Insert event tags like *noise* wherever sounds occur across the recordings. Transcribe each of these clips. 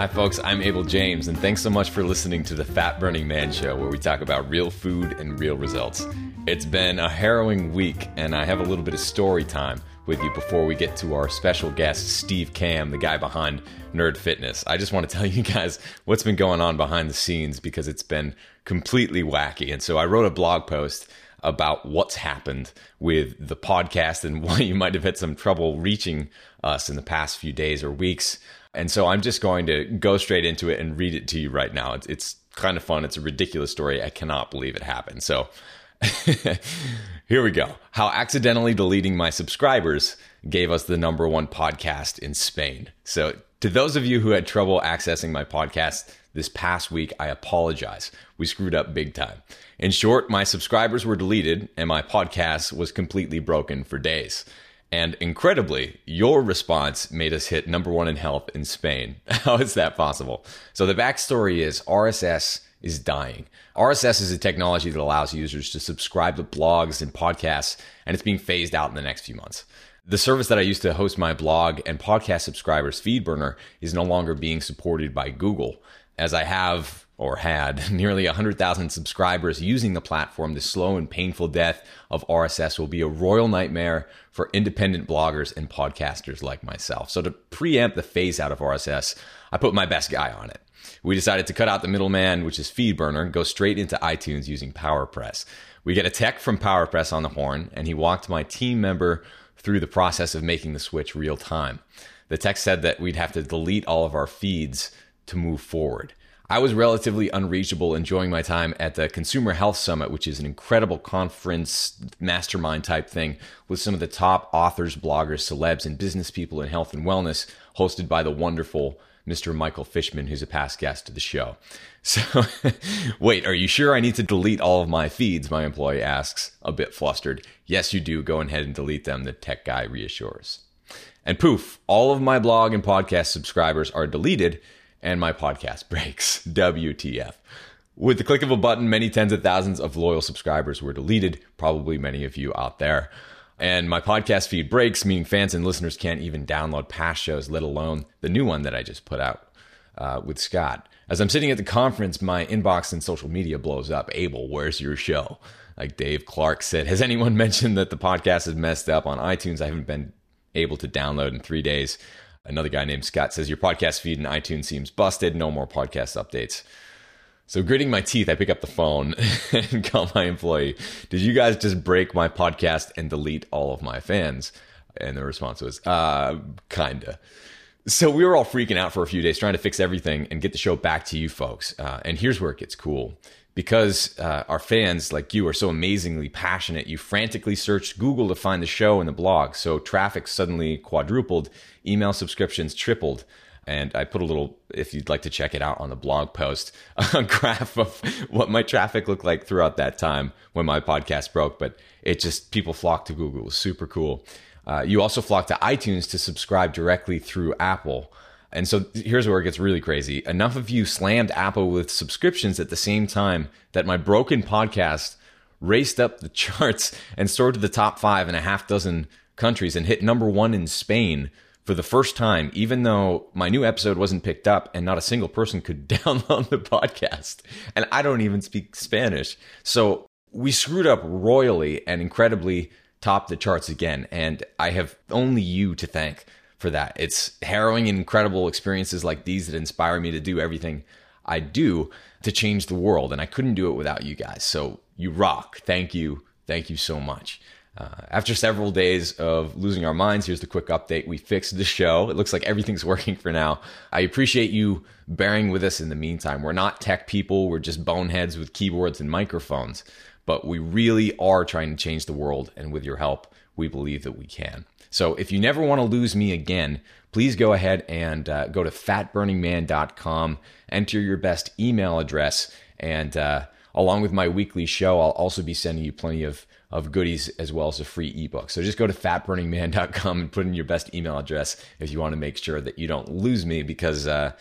Hi, folks. I'm Abel James, and thanks so much for listening to the Fat Burning Man Show, where we talk about real food and real results. It's been a harrowing week, and I have a little bit of story time with you before we get to our special guest, Steve Kamb, the guy behind Nerd Fitness. I just want to tell you guys what's been going on behind the scenes because it's been completely wacky. And so I wrote a blog post about what's happened with the podcast and *laughs* why you might have had some trouble reaching us in the past few days or weeks. And so I'm just going to go straight into it and read it to you right now. It's, it's kind of fun. It's a ridiculous story. I cannot believe it happened. So *laughs* here we go. How accidentally deleting my subscribers gave us the number one podcast in Spain. So, to those of you who had trouble accessing my podcast this past week, I apologize. We screwed up big time. In short, my subscribers were deleted and my podcast was completely broken for days. And incredibly, your response made us hit number one in health in Spain. *laughs* How is that possible? So, the backstory is RSS is dying. RSS is a technology that allows users to subscribe to blogs and podcasts, and it's being phased out in the next few months. The service that I used to host my blog and podcast subscribers, FeedBurner, is no longer being supported by Google, as I have or had *laughs* nearly 100,000 subscribers using the platform. The slow and painful death of RSS will be a royal nightmare for independent bloggers and podcasters like myself. So, to preempt the phase out of RSS, I put my best guy on it. We decided to cut out the middleman, which is FeedBurner, and go straight into iTunes using PowerPress. We get a tech from PowerPress on the horn, and he walked my team member through the process of making the switch real time. The tech said that we'd have to delete all of our feeds to move forward. I was relatively unreachable, enjoying my time at the Consumer Health Summit, which is an incredible conference, mastermind type thing with some of the top authors, bloggers, celebs, and business people in health and wellness, hosted by the wonderful Mr. Michael Fishman, who's a past guest of the show. *laughs* So, wait, are you sure I need to delete all of my feeds? My employee asks, a bit flustered. Yes, you do. Go ahead and delete them, the tech guy reassures. And poof, all of my blog and podcast subscribers are deleted, and my podcast breaks. *laughs* WTF. With the click of a button, many tens of thousands of loyal subscribers were deleted, probably many of you out there and my podcast feed breaks, meaning fans and listeners can't even download past shows, let alone the new one that I just put out uh, with Scott. As I'm sitting at the conference, my inbox and social media blows up. Abel, where's your show? Like Dave Clark said, has anyone *laughs* mentioned that the podcast is messed up on iTunes? I haven't been able to download in three days. Another guy named Scott says your podcast feed in iTunes seems busted. No more podcast updates. So, gritting my teeth, I pick up the phone *laughs* and call my employee. Did you guys just break my podcast and delete all of my fans? And the response was, uh, kinda. So, we were all freaking out for a few days trying to fix everything and get the show back to you folks. Uh, and here's where it gets cool. Because uh, our fans, like you, are so amazingly passionate, you frantically searched Google to find the show and the blog. So, traffic suddenly quadrupled, email subscriptions tripled and I put a little, if you'd like to check it out on the blog post, *laughs* a graph of what my traffic looked like throughout that time when my podcast broke. But it just, people flocked to Google. It was super cool. Uh, you also flock to iTunes to subscribe directly through Apple. And so here's where it gets really crazy. Enough of you slammed Apple with subscriptions at the same time that my broken podcast raced up the *laughs* charts and soared to the top five in a half dozen countries and hit number one in Spain for the first time, even though my new episode wasn't picked up and not a single person could *laughs* download the podcast. And I don't even speak Spanish. So we screwed up royally and incredibly topped the charts again. And I have only you to thank for that. It's harrowing and incredible experiences like these that inspire me to do everything I do to change the world. And I couldn't do it without you guys. So you rock. Thank you. Thank you so much. Uh, after several days of losing our minds, here's the quick update. We fixed the show. It looks like everything's *laughs* working for now. I appreciate you bearing with us in the meantime. We're not tech people, we're just boneheads with keyboards and microphones, but we really are trying to change the world. And with your help, we believe that we can. So if you never want to lose me again, please go ahead and uh, go to fatburningman.com, enter your best email address, and uh, along with my weekly show, I'll also be sending you plenty of of goodies as well as a free ebook. So just go to fatburningman.com and put in your best email address if you want to make sure that you don't lose me because uh,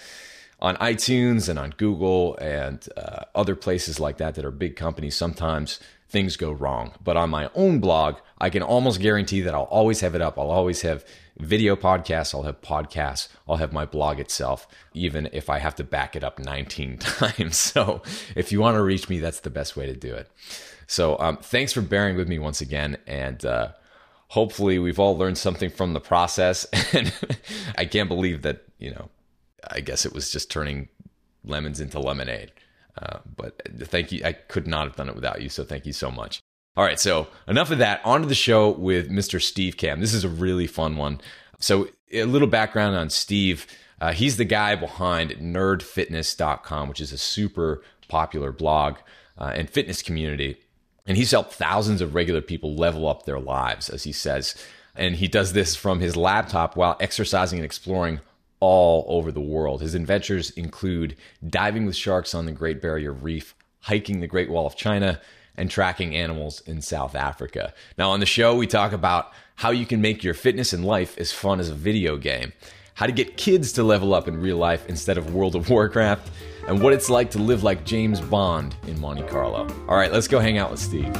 on iTunes and on Google and uh, other places like that that are big companies, sometimes things go wrong. But on my own blog, I can almost guarantee that I'll always have it up. I'll always have video podcasts, I'll have podcasts, I'll have my blog itself, even if I have to back it up 19 *laughs* times. So if you want to reach me, that's the best way to do it. So um, thanks for bearing with me once again. And uh, hopefully we've all learned something from the process. *laughs* And I can't believe that, you know, I guess it was just turning lemons into lemonade. Uh, but thank you. I could not have done it without you. So thank you so much. All right, so enough of that. On to the show with Mr. Steve Kamb. This is a really fun one. So, a little background on Steve. Uh, he's the guy behind nerdfitness.com, which is a super popular blog uh, and fitness community. And he's helped thousands of regular people level up their lives, as he says. And he does this from his laptop while exercising and exploring all over the world. His adventures include diving with sharks on the Great Barrier Reef, hiking the Great Wall of China, and tracking animals in South Africa. Now, on the show, we talk about how you can make your fitness and life as fun as a video game, how to get kids to level up in real life instead of World of Warcraft, and what it's like to live like James Bond in Monte Carlo. All right, let's go hang out with Steve.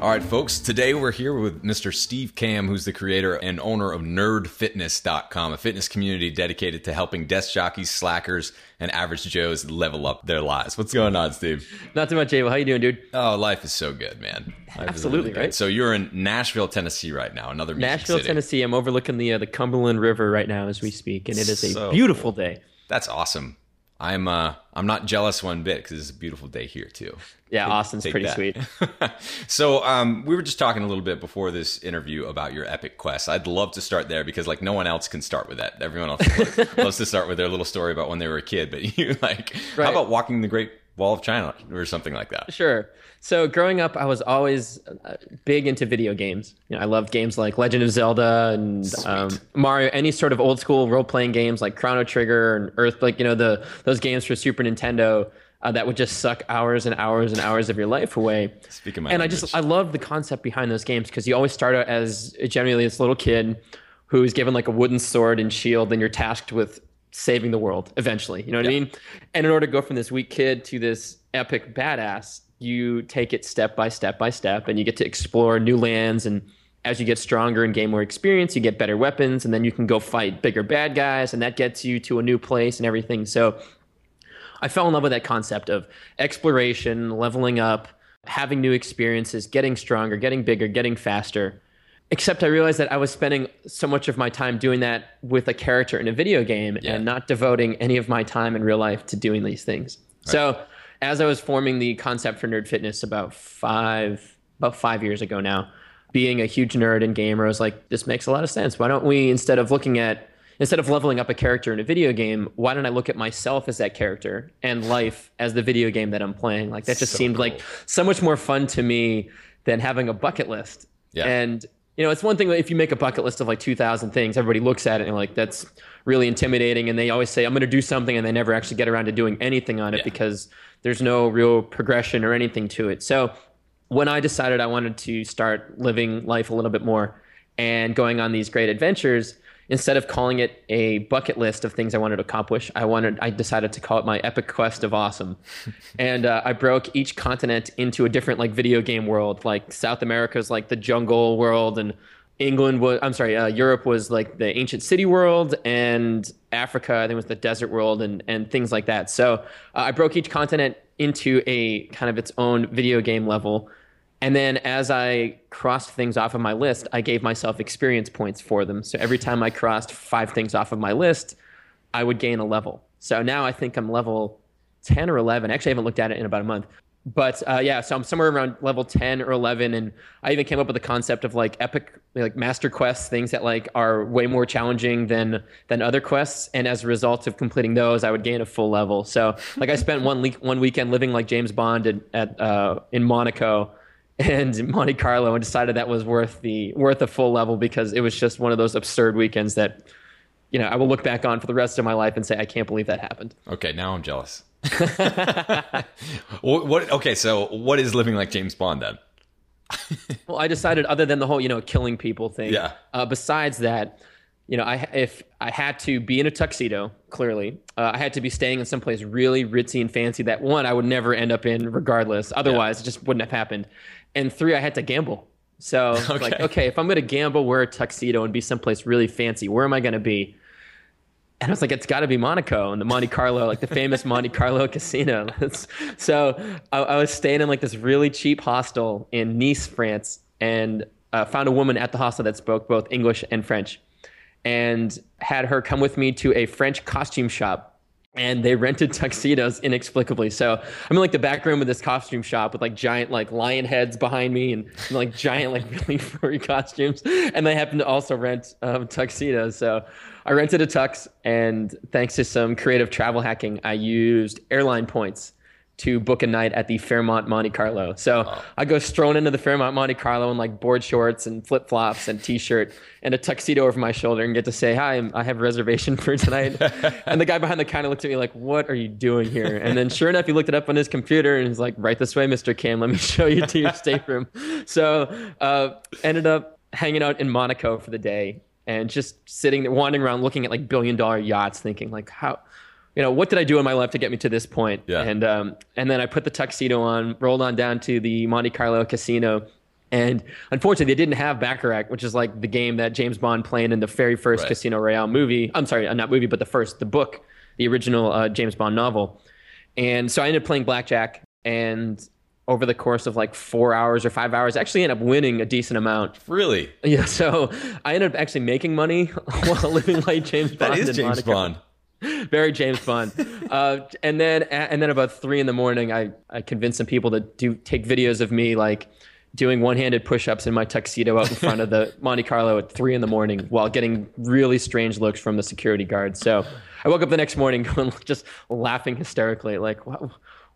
All right, folks, today we're here with Mr. Steve Kamb, who's the creator and owner of nerdfitness.com, a fitness community dedicated to helping desk jockeys, slackers, and average Joes level up their lives. What's going on, Steve? Not too much, Abel. How you doing, dude? Oh, life is so good, man. Life Absolutely, really right? So you're in Nashville, Tennessee right now, another Nashville, city. Tennessee. I'm overlooking the uh, the Cumberland River right now as we speak, and it is a So beautiful day. That's awesome. I'm uh I'm not jealous one bit because it's a beautiful day here too. Yeah, Take- Austin's take pretty that. sweet. *laughs* so um, we were just talking a little bit before this interview about your epic quest. I'd love to start there because like no one else can start with that. Everyone else *laughs* loves to start with their little story about when they were a kid, but *laughs* you like how about walking the Great Wall of China or something like that? Sure. So growing up, I was always uh, big into video games. You know, I loved games like Legend of Zelda and um, Mario, any sort of old school role playing games like Chrono Trigger and Earth, like you know the those games for Super Nintendo uh, that would just suck hours and hours and hours of your life away. Speaking my and I just I love the concept behind those games because you always start out as generally this little kid who is given like a wooden sword and shield, and you're tasked with saving the world eventually. You know what I mean? And in order to go from this weak kid to this epic badass, you take it step by step by step, and you get to explore new lands. And as you get stronger and gain more experience, you get better weapons, and then you can go fight bigger bad guys, and that gets you to a new place and everything. So I fell in love with that concept of exploration, leveling up, having new experiences, getting stronger, getting bigger, getting faster. Except I realized that I was spending so much of my time doing that with a character in a video game Yeah. and not devoting any of my time in real life to doing these things. So, as I was forming the concept for Nerd Fitness about five about five years ago now, being a huge nerd and gamer, I was like, this makes a lot of sense. Why don't we instead of looking at instead of leveling up a character in a video game, why don't I look at myself as that character and life as the video game that I'm playing? Like that just So seemed cool. like so much more fun to me than having a bucket list. Yeah. And you know, it's one thing if you make a bucket list of like 2,000 things, everybody looks at it and like that's really intimidating. And they always say, I'm going to do something, and they never actually get around to doing anything on it Yeah. because there's no real progression or anything to it. So when I decided I wanted to start living life a little bit more and going on these great adventures, instead of calling it a bucket list of things I wanted to accomplish, I wanted I decided to call it my epic quest of awesome. *laughs* and uh, I broke each continent into a different like video game world. Like South America's like the jungle world, and England was I'm sorry, uh, Europe was like the ancient city world, and Africa I think was the desert world, and and things like that. So uh, I broke each continent into a kind of its own video game level. And then as I crossed things off of my list, I gave myself experience points for them. So every time I crossed five things off of my list, I would gain a level. So now I think I'm level 10 or 11. Actually, I haven't looked at it in about a month. But uh, yeah, so I'm somewhere around level 10 or 11. And I even came up with the concept of like epic, like master quests, things that like are way more challenging than than other quests. And as a result of completing those, I would gain a full level. So like I spent one week, one weekend living like James Bond at uh, in Monaco and Monte Carlo and decided that was worth the worth a full level because it was just one of those absurd weekends that you know I will look back on for the rest of my life and say I can't believe that happened. Okay, now I'm jealous. *laughs* what, what? Okay, so what is living like James Bond then? *laughs* Well, I decided other than the whole you know killing people thing. Yeah. Uh, besides that, you know, I if I had to be in a tuxedo, clearly, uh, I had to be staying in some place really ritzy and fancy that one I would never end up in, regardless. Otherwise, yeah. it just wouldn't have happened. And three, I had to gamble. So *laughs* okay. like, okay, if I'm going to gamble, wear a tuxedo and be someplace really fancy, where am I going to be? And I was like, it's got to be Monaco and the Monte Carlo, like the famous *laughs* Monte Carlo casino. *laughs* so I, I, was staying in like this really cheap hostel in Nice, France, and uh, found a woman at the hostel that spoke both English and French and had her come with me to a French costume shop. And they rented tuxedos inexplicably. So I'm in like the back room of this costume shop with like giant like lion heads behind me and, and like giant like *laughs* really furry costumes. And they happened to also rent um, tuxedos. So I rented a tux, and thanks to some creative travel hacking, I used airline points to book a night at the Fairmont Monte Carlo. So oh. I go strolling into the Fairmont Monte Carlo in like board shorts and flip flops and t shirt and a tuxedo over my shoulder and get to say, Hi, I'm, i have a reservation for tonight. *laughs* and the guy behind the counter looked at me like, What are you doing here? And then sure enough, he looked it up on his computer and he's like, Right this way, Mr. Kim. Let me *laughs* show you to your stateroom. So uh, ended up hanging out in Monaco for the day and just sitting there, wandering around looking at like billion dollar yachts, thinking like, How you know, what did I do in my life to get me to this point? Yeah. And um, and then I put the tuxedo on, rolled on down to the Monte Carlo casino. And unfortunately, they didn't have Baccarat, which is like the game that James Bond played in the very first right. Casino Royale movie. I'm sorry, uh, not movie, but the first, the book, the original uh, James Bond novel. And so I ended up playing blackjack, and over the course of like four hours or five hours, I actually ended up winning a decent amount. Really? Yeah. *laughs* So I ended up actually making money *laughs* while living like James Bond. that is James Monaco. Bond. *laughs* very James Bond. *laughs* Uh, and then and then about three in the morning, I I convinced some people to do take videos of me like doing one-handed push-ups in my tuxedo out in front of the *laughs* Monte Carlo at three in the morning while getting really strange looks from the security guards. So I woke up the next morning going just laughing hysterically, like,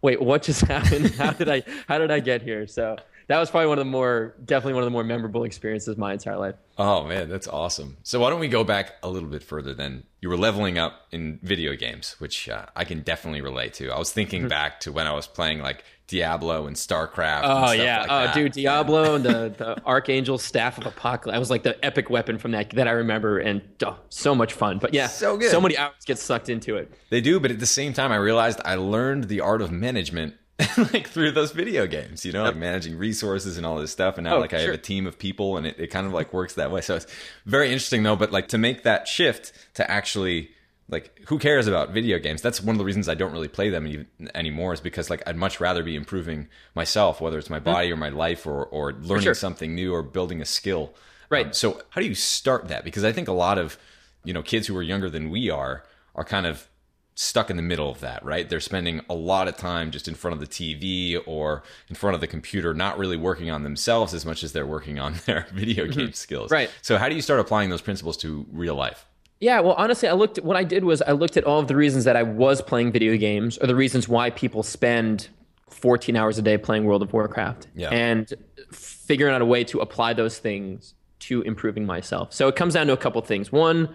wait, what just happened? How did I how did I get here? So that was probably one of the more definitely one of the more memorable experiences of my entire life. Oh man, that's awesome. So why don't we go back a little bit further then? You were leveling up in video games, which uh, I can definitely relate to. I was thinking mm-hmm. back to when I was playing like Diablo and StarCraft. Oh and yeah, like oh that. dude, Diablo and the, the Archangel Staff of Apocalypse. I was like the epic weapon from that that I remember, and oh, so much fun. But yeah, so good. So many hours get sucked into it. They do, but at the same time, I realized I learned the art of management *laughs* like through those video games, you know, like managing resources and all this stuff. And now, oh, like, I have a team of people, and it, it kind of like works that way. So it's very interesting, though. But like to make that shift to actually like who cares about video games that's one of the reasons i don't really play them anymore is because like i'd much rather be improving myself whether it's my mm-hmm. body or my life or, or learning sure. something new or building a skill right um, so how do you start that because i think a lot of you know kids who are younger than we are are kind of stuck in the middle of that, right? They're spending a lot of time just in front of the TV or in front of the computer, not really working on themselves as much as they're working on *laughs* their video mm-hmm. game mm-hmm. skills. Right. So, how do you start applying those principles to real life? Yeah, well, honestly, I looked. What I did was I looked at all of the reasons that I was playing video games, or the reasons why people spend 14 hours a day playing World of Warcraft, yeah. and figuring out a way to apply those things to improving myself. So it comes down to a couple things. One,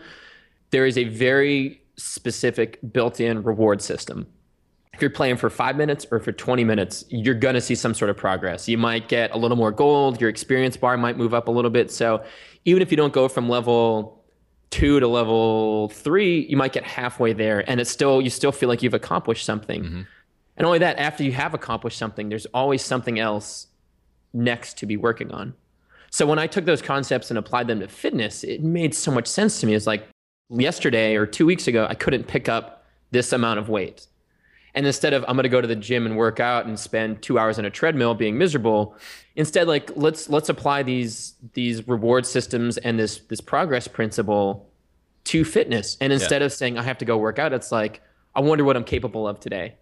there is a very specific built-in reward system. If you're playing for five minutes or for 20 minutes, you're going to see some sort of progress. You might get a little more gold. Your experience bar might move up a little bit. So even if you don't go from level two to level three, you might get halfway there, and it's still you still feel like you've accomplished something. Mm-hmm. And only that, after you have accomplished something, there's always something else next to be working on. So when I took those concepts and applied them to fitness, it made so much sense to me. It's like yesterday or two weeks ago, I couldn't pick up this amount of weight. And instead of I'm going to go to the gym and work out and spend two hours on a treadmill being miserable, instead like let's let's apply these these reward systems and this this progress principle to fitness. And instead yeah. of saying I have to go work out, it's like I wonder what I'm capable of today.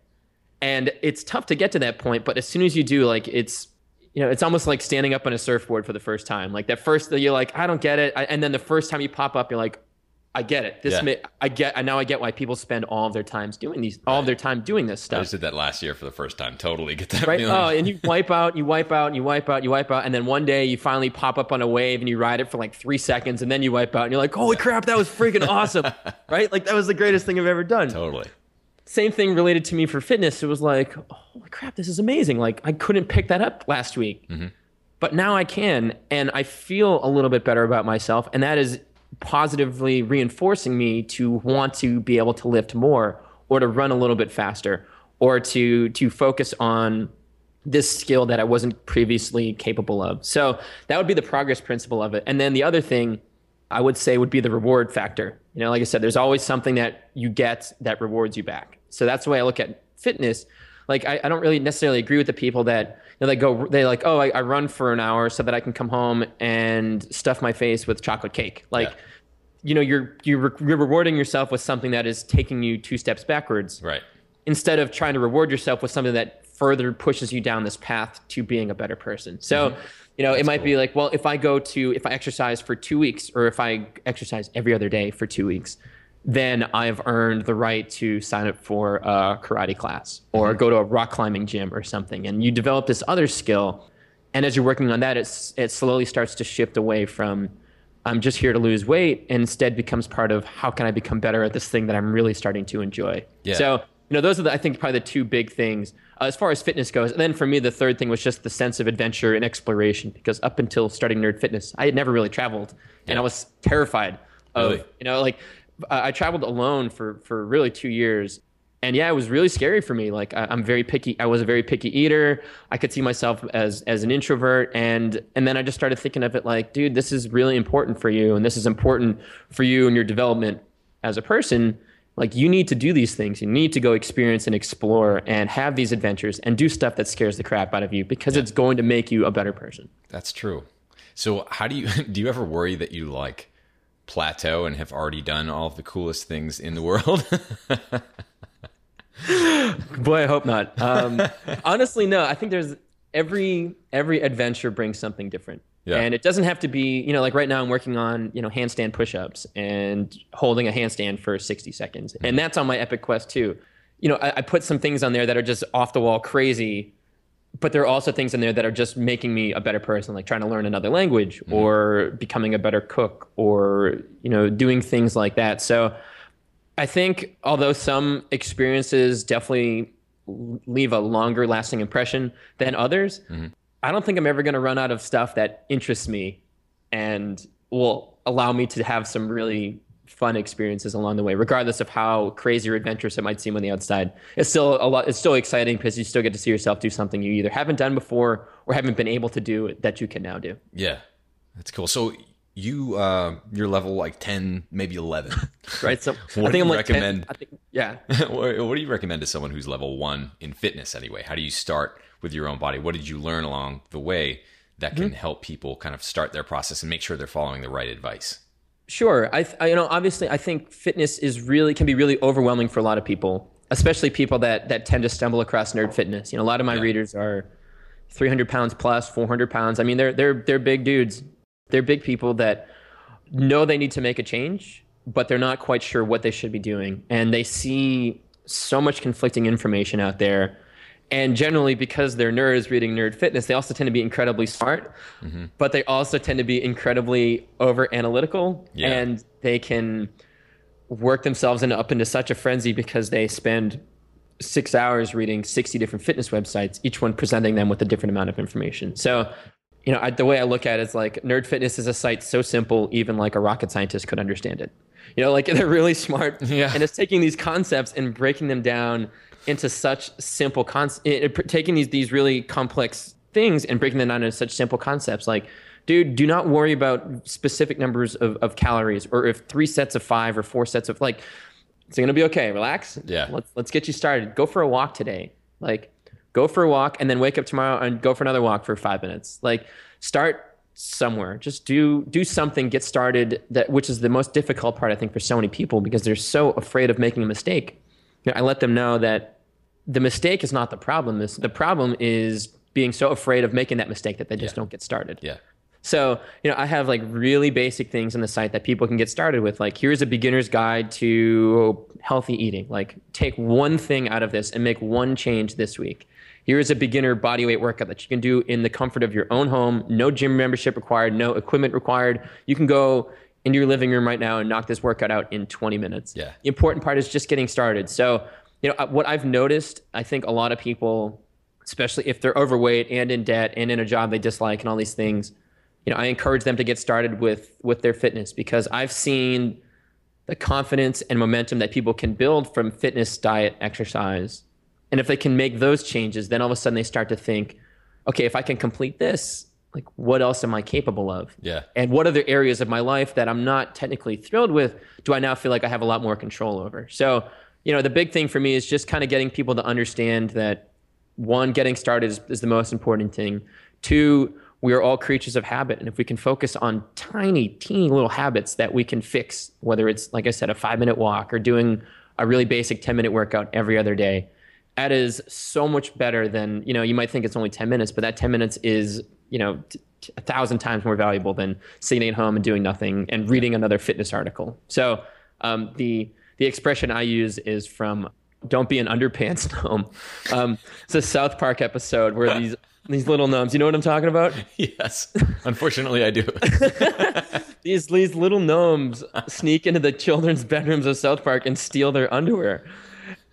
And it's tough to get to that point, but as soon as you do, like it's you know, it's almost like standing up on a surfboard for the first time. Like that first, you're like, I don't get it, and then the first time you pop up, you're like, I get it. This yeah. may, I get. I now I get why people spend all of their times doing these, all of their time doing this stuff. I just did that last year for the first time. Totally get that. Right. Feeling. Oh, and you wipe out, you wipe out, you wipe out, you wipe out, and then one day you finally pop up on a wave and you ride it for like three seconds, and then you wipe out, and you're like, holy crap, that was freaking awesome, *laughs* right? Like that was the greatest thing I've ever done. Totally. Same thing related to me for fitness. It was like, holy crap, this is amazing. Like I couldn't pick that up last week, mm-hmm. but now I can, and I feel a little bit better about myself, and that is positively reinforcing me to want to be able to lift more or to run a little bit faster or to to focus on this skill that I wasn't previously capable of. So that would be the progress principle of it. And then the other thing I would say would be the reward factor. You know, like I said, there's always something that you get that rewards you back. So that's the way I look at fitness. Like I, I don't really necessarily agree with the people that you know, they go they like, oh, I, I, run for an hour so that I can come home and stuff my face with chocolate cake. Like, yeah. you know, you're you're, re- you're rewarding yourself with something that is taking you two steps backwards. Right. Instead of trying to reward yourself with something that further pushes you down this path to being a better person. So. Mm-hmm you know, That's it might cool. be like, well, if I go to, if I exercise for two weeks or if I exercise every other day for two weeks, then I've earned the right to sign up for a karate class or mm-hmm. go to a rock climbing gym or something. And you develop this other skill. And as you're working on that, it's, it slowly starts to shift away from, I'm just here to lose weight and instead becomes part of how can I become better at this thing that I'm really starting to enjoy. Yeah. So, you know, those are the, I think probably the two big things uh, as far as fitness goes. And then for me, the third thing was just the sense of adventure and exploration because up until starting Nerd Fitness, I had never really traveled yeah. and I was terrified of, really? you know, like I traveled alone for, for really two years. And yeah, it was really scary for me. Like I, I'm very picky. I was a very picky eater. I could see myself as as an introvert, and and then I just started thinking of it like, dude, this is really important for you, and this is important for you and your development as a person like you need to do these things you need to go experience and explore and have these adventures and do stuff that scares the crap out of you because yeah. it's going to make you a better person that's true so how do you *laughs* do you ever worry that you like plateau and have already done all of the coolest things in the world *laughs* boy i hope not um, honestly no i think there's every every adventure brings something different yeah. And it doesn't have to be, you know, like right now I'm working on, you know, handstand push-ups and holding a handstand for 60 seconds. Mm-hmm. And that's on my Epic Quest too. You know, I, I, put some things on there that are just off the wall crazy, but there are also things in there that are just making me a better person, like trying to learn another language mm-hmm. or becoming a better cook or, you know, doing things like that. So I think although some experiences definitely leave a longer lasting impression than others, mm-hmm I don't think I'm ever going to run out of stuff that interests me and will allow me to have some really fun experiences along the way, regardless of how crazy or adventurous it might seem on the outside. It's still a lot. It's still exciting because you still get to see yourself do something you either haven't done before or haven't been able to do that you can now do. Yeah, that's cool. So you uh, you're level like ten, maybe eleven, *laughs* right? So *laughs* what I think I'm like recommend. 10, I think, yeah. *laughs* what do you recommend to someone who's level one in fitness anyway? How do you start? with your own body? What did you learn along the way that can mm-hmm. help people kind of start their process and make sure they're following the right advice? Sure. I, I, you know, obviously, I think fitness is really can be really overwhelming for a lot of people, especially people that that tend to stumble across nerd fitness. You know, a lot of my yeah. readers are 300 pounds plus, 400 pounds. I mean, they're they're they're big dudes. They're big people that know they need to make a change, but they're not quite sure what they should be doing, and they see so much conflicting information out there and generally because they're nerds reading nerd fitness they also tend to be incredibly smart mm-hmm. but they also tend to be incredibly over analytical yeah. and they can work themselves into, up into such a frenzy because they spend six hours reading 60 different fitness websites each one presenting them with a different amount of information so you know I, the way i look at it is like nerd fitness is a site so simple even like a rocket scientist could understand it you know like *laughs* they're really smart yeah. and it's taking these concepts and breaking them down into such simple concepts, taking these these really complex things and breaking them down into such simple concepts like dude do not worry about specific numbers of, of calories or if three sets of five or four sets of like it's gonna be okay relax. Yeah. Let's, let's get you started. Go for a walk today. Like go for a walk and then wake up tomorrow and go for another walk for five minutes. Like start somewhere. Just do do something. Get started that which is the most difficult part i think for so many people because they're so afraid of making a mistake. You know, i let them know that the mistake is not the problem. This, the problem is being so afraid of making that mistake that they just yeah. don't get started. Yeah. So, you know, I have like really basic things on the site that people can get started with. Like, here's a beginner's guide to healthy eating. Like, take one thing out of this and make one change this week. Here's a beginner bodyweight workout that you can do in the comfort of your own home. No gym membership required, no equipment required. You can go into your living room right now and knock this workout out in 20 minutes. Yeah. The important part is just getting started. So, you know what I've noticed. I think a lot of people, especially if they're overweight and in debt and in a job they dislike and all these things, you know, I encourage them to get started with with their fitness because I've seen the confidence and momentum that people can build from fitness, diet, exercise. And if they can make those changes, then all of a sudden they start to think, okay, if I can complete this, like what else am I capable of? Yeah. And what other areas of my life that I'm not technically thrilled with do I now feel like I have a lot more control over? So, you know, the big thing for me is just kind of getting people to understand that one, getting started is, is the most important thing. Two, we are all creatures of habit. And if we can focus on tiny, teeny little habits that we can fix, whether it's, like I said, a five minute walk or doing a really basic 10 minute workout every other day, that is so much better than, you know, you might think it's only 10 minutes, but that 10 minutes is, you know, t- t- a thousand times more valuable than sitting at home and doing nothing and reading another fitness article. So um, the, the expression I use is from don't be an underpants *laughs* gnome. Um, it's a South Park episode where these these little gnomes. You know what I'm talking about? *laughs* Yes. Unfortunately, I do. *laughs* These these little gnomes sneak into the children's bedrooms of South Park and steal their underwear.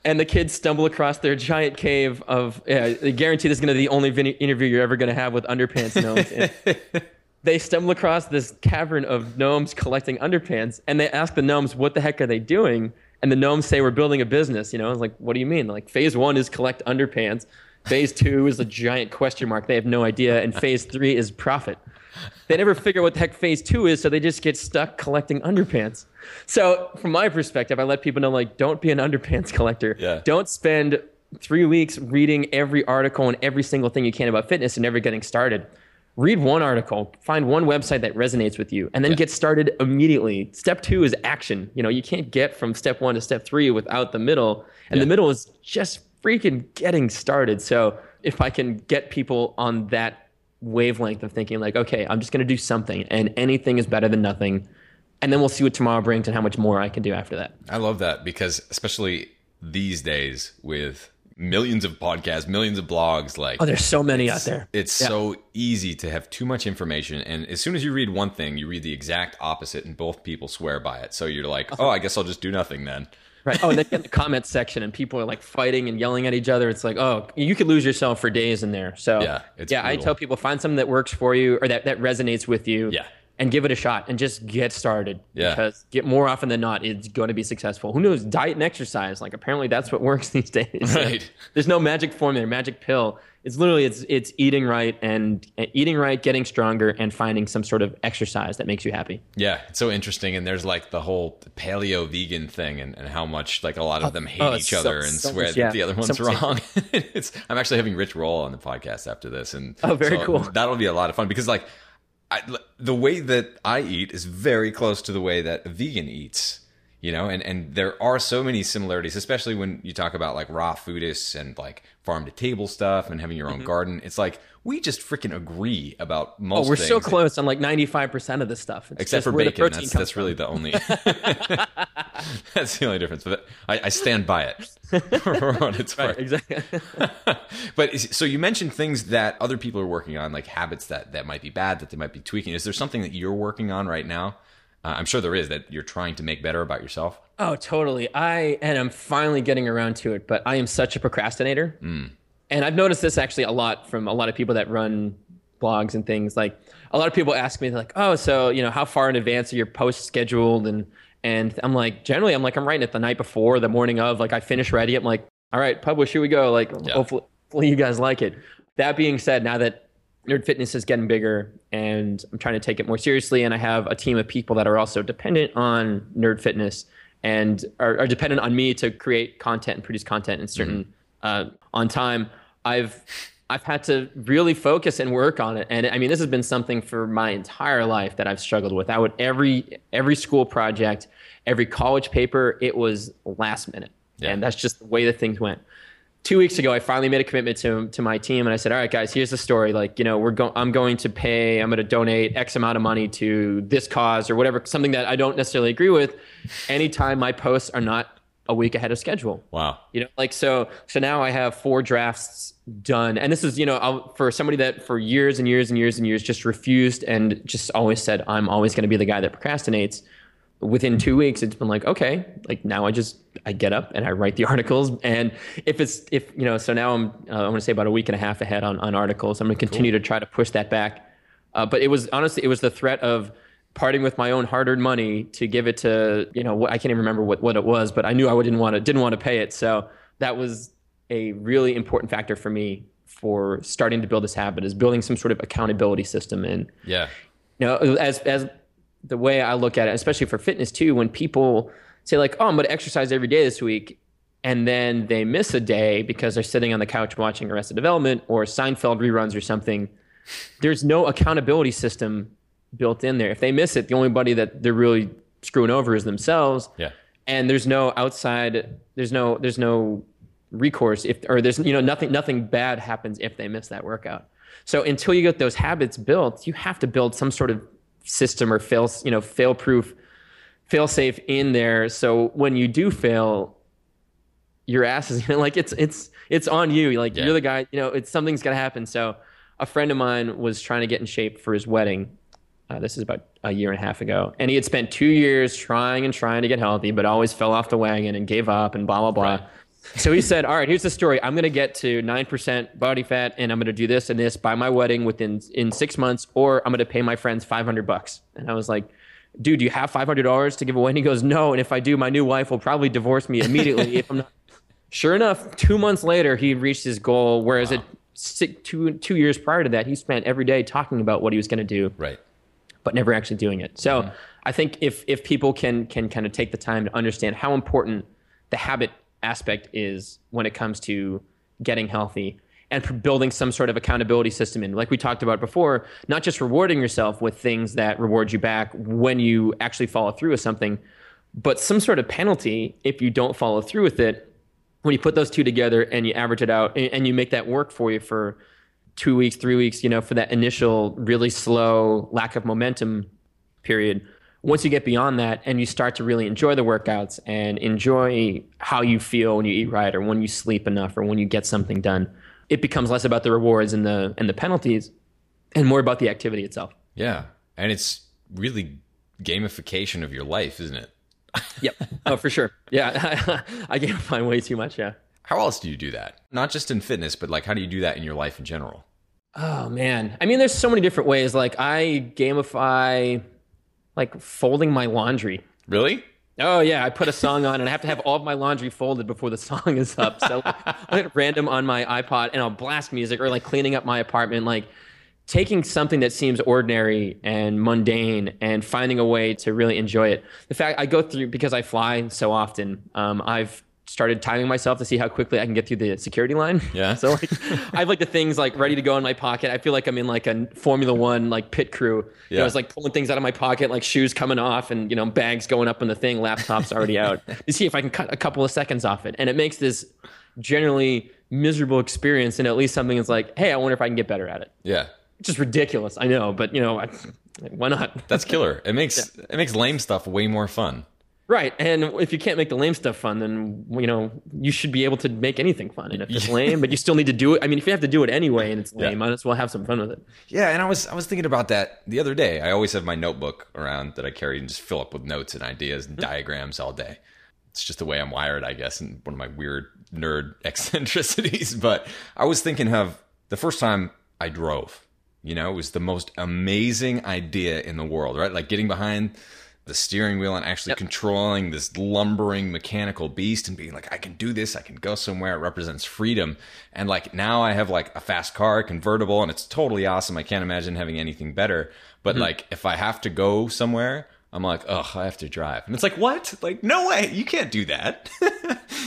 And the kids stumble across their giant cave of. Yeah, they guarantee this is going to be the only interview you're ever going to have with underpants gnomes. They stumble across this cavern of gnomes collecting underpants, and they ask the gnomes, "What the heck are they doing?" And the gnomes say, "We're building a business." You know, it's like, "What do you mean?" Like, phase one is collect underpants. Phase two is a giant question mark. They have no idea, and phase three is profit. They never figure out what the heck phase two is, so they just get stuck collecting underpants. So, from my perspective, I let people know like, don't be an underpants collector. Yeah. Don't spend three weeks reading every article and every single thing you can about fitness and never getting started. Read one article, find one website that resonates with you, and then get started immediately. Step two is action. You know, you can't get from step one to step three without the middle, and the middle is just freaking getting started. So, if I can get people on that wavelength of thinking like, okay, I'm just going to do something, and anything is better than nothing, and then we'll see what tomorrow brings and how much more I can do after that. I love that because, especially these days with millions of podcasts, millions of blogs, like Oh, there's so many out there. it's Yeah. so easy to have too much information. And as soon as you read one thing, you read the exact opposite, and both people swear by it. So you're like, oh, I guess I'll just do nothing then. Right. Oh, and then get the comments section, and people are like fighting and yelling at each other. It's like, oh, you could lose yourself for days in there. So Yeah, it's yeah. I tell people find something that works for you or that that resonates with you. Yeah. And give it a shot and just get started. Yeah. Because get more often than not, it's going to be successful. Who knows? Diet and exercise. Like apparently that's what works *laughs* these days. Right. There's no magic formula, magic pill. It's literally it's it's eating right and and eating right, getting stronger, and finding some sort of exercise that makes you happy. Yeah, it's so interesting. And there's like the whole paleo vegan thing and, and how much like a lot of oh, them oh, hate oh, each so- other and so swear much, that yeah. the other one's So wrong. *laughs* it's, I'm actually having Rich Roll on the podcast after this. And Oh, very cool. That'll be a lot of fun because like I, the way that I eat is very close to the way that a vegan eats. You know, and, and there are so many similarities, especially when you talk about like raw foodists and like farm to table stuff and having your own garden. It's like we just freaking agree about most Mm-hmm. Oh, we're so close on like 95% of this stuff. It's Except for bacon, that's, that's really the only. *laughs* *laughs* that's the only difference. But I, I stand by it *laughs* *laughs* what it's Right, exactly. *laughs* But is- so you mentioned things that other people are working on, like habits that that might be bad, that they might be tweaking. Is there something that you're working on right now? Uh, I'm sure there is that you're trying to make better about yourself. Oh, totally. I and I'm finally getting around to it, but I am such a procrastinator. And I've noticed this actually a lot from a lot of people that run blogs and things. Like a lot of people ask me like, "Oh, so, you know, how far in advance are your posts scheduled?" and and I'm like, generally I'm like I'm writing it the night before, the morning of, like I finish ready. I'm like, "All right, publish, here we go." Like Yeah. hopefully, hopefully you guys like it. That being said, now that Nerd Fitness is getting bigger and I'm trying to take it more seriously. And I have a team of people that are also dependent on Nerd Fitness and are, are dependent on me to create content and produce content in certain uh, on time. I've I've had to really focus and work on it. And I mean, this has been something for my entire life that I've struggled with. I would every every school project, every college paper, it was last minute, Yeah. and that's just the way that things went two weeks ago, I finally made a commitment to to my team, and I said, "All right, guys, here's the story. Like, you know, we're going. I'm going to pay. I'm going to donate X amount of money to this cause or whatever. Something that I don't necessarily agree with. Anytime my posts are not a week ahead of schedule. Wow. You know, like so. So now I have four drafts done, and this is you know I'll, for somebody that for years and years and years and years just refused and just always said I'm always going to be the guy that procrastinates. Within two weeks, it's been like okay, like now I just I get up and I write the *laughs* articles, and if it's if you know, so now I'm uh, I want to say about a week and a half ahead on on articles. I'm going to continue to try to push that back. Uh, but it was honestly, it was the threat of parting with my own hard-earned money to give it to you know I can't even remember what, what it was, but I knew I didn't want to didn't want to pay it. So that was a really important factor for me for starting to build this habit is building some sort of accountability system and yeah you know uh, as as the way I look at it, especially for fitness too, when people say like, "Oh, I'm going to exercise every day this week," and then they miss a day because they're sitting on the couch watching Arrested Development or Seinfeld reruns or something, there's no accountability system built in there. If they miss it, the only body that they're really screwing over is themselves. Yeah. And there's no outside. There's no. There's no recourse if or there's you know nothing nothing bad happens if they miss that workout. So until you get those habits built, you have to build some sort of system or fail you know fail proof fail safe in there so when you do fail your ass is *laughs* you know, like it's it's it's on you like yeah. you're the guy you know it's something's gonna happen so a friend of mine was trying to get in shape for his wedding uh, this is about a year and a half ago. And he had spent two years trying and trying to get healthy but always fell off the wagon and gave up and blah blah blah. Right. so he said all right here's the story. I'm going to get to 9% body fat and i'm going to do this and this by my wedding within in six months or i'm going to pay my friends 500 bucks. And i was like dude do you have $500 to give away? And he goes no and if i do my new wife will probably divorce me immediately if i'm not *laughs* sure enough two months later he reached his goal whereas wow. it six, two, two years prior to that he spent every day talking about what he was going to do. Right but never actually doing it so mm-hmm. i think if if people can can kind of take the time to understand how important the habit aspect is when it comes to getting healthy and building some sort of accountability system in like we talked about before not just rewarding yourself with things that reward you back when you actually follow through with something but some sort of penalty if you don't follow through with it when you put those two together and you average it out and you make that work for you for two weeks three weeks you know for that initial really slow lack of momentum period once you get beyond that and you start to really enjoy the workouts and enjoy how you feel when you eat right or when you sleep enough or when you get something done, it becomes less about the rewards and the and the penalties and more about the activity itself. Yeah. And it's really gamification of your life, isn't it? yep. Oh, for sure. Yeah. *laughs* I gamify way too much. Yeah. How else do you do that? Not just in fitness, but like how do you do that in your life in general? Oh man. I mean, there's so many different ways. Like I gamify like folding my laundry. Really? Oh yeah, I put a song on and I have to have all of my laundry folded before the song is up. So like, I hit random on my iPod and I'll blast music or like cleaning up my apartment, like taking something that seems ordinary and mundane and finding a way to really enjoy it. The fact I go through because I fly so often, um, I've started timing myself to see how quickly I can get through the security line. Yeah. *laughs* so like I have like the things like ready to go in my pocket. I feel like I'm in like a Formula One like pit crew. Yeah. You know, I was like pulling things out of my pocket, like shoes coming off and you know, bags going up in the thing, laptops already out. *laughs* to see if I can cut a couple of seconds off it. And it makes this generally miserable experience and at least something is like, hey, I wonder if I can get better at it. Yeah. It's just ridiculous. I know, but you know, I, why not? That's killer. It makes *laughs* yeah. it makes lame stuff way more fun. Right, and if you can't make the lame stuff fun, then you know you should be able to make anything fun. And if it's lame, but you still need to do it. I mean, if you have to do it anyway and it's lame, yeah. might as well have some fun with it. Yeah, and I was I was thinking about that the other day. I always have my notebook around that I carry and just fill up with notes and ideas and mm-hmm. diagrams all day. It's just the way I'm wired, I guess, and one of my weird nerd *laughs* eccentricities. But I was thinking of the first time I drove. You know, it was the most amazing idea in the world, right? Like getting behind the steering wheel and actually yep. controlling this lumbering mechanical beast and being like, I can do this, I can go somewhere. It represents freedom. And like now I have like a fast car, convertible, and it's totally awesome. I can't imagine having anything better. But mm-hmm. like if I have to go somewhere, I'm like, oh, I have to drive. And it's like, what? Like, no way. You can't do that. *laughs*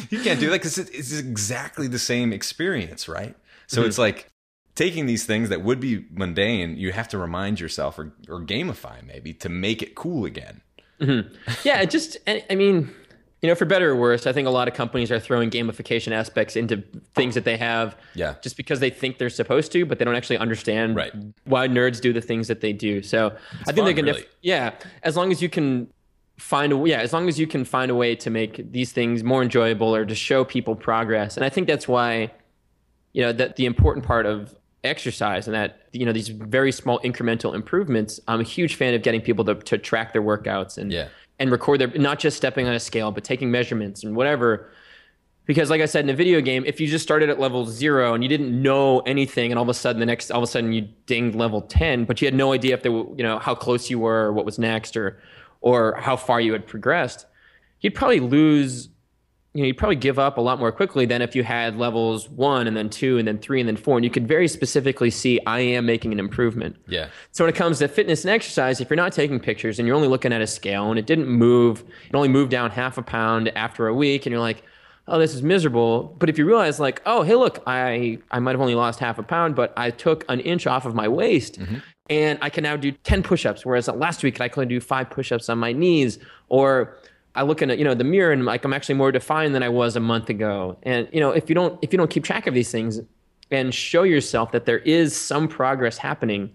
you can't do that because it's exactly the same experience, right? So mm-hmm. it's like taking these things that would be mundane, you have to remind yourself or, or gamify maybe to make it cool again. Mm-hmm. Yeah, it just, I mean, you know, for better or worse, I think a lot of companies are throwing gamification aspects into things that they have yeah. just because they think they're supposed to, but they don't actually understand right. why nerds do the things that they do. So it's I think fun, they can, really. yeah, as long as you can find a yeah as long as you can find a way to make these things more enjoyable or to show people progress and i think that's why you know that the important part of exercise and that you know these very small incremental improvements i'm a huge fan of getting people to, to track their workouts and yeah. and record their not just stepping on a scale but taking measurements and whatever Because like I said in a video game, if you just started at level zero and you didn't know anything, and all of a sudden the next, all of a sudden you dinged level ten, but you had no idea if they were, you know, how close you were, or what was next, or or how far you had progressed, you'd probably lose. You know, you'd probably give up a lot more quickly than if you had levels one and then two and then three and then four, and you could very specifically see I am making an improvement. Yeah. So when it comes to fitness and exercise, if you're not taking pictures and you're only looking at a scale and it didn't move, it only moved down half a pound after a week, and you're like, oh, this is miserable. But if you realize, like, oh, hey, look, I I might have only lost half a pound, but I took an inch off of my waist. Mm-hmm. And I can now do 10 push-ups, whereas last week I could only do five push-ups on my knees. Or I look in, you know, the mirror and like I'm actually more defined than I was a month ago. And you know, if you don't if you don't keep track of these things and show yourself that there is some progress happening,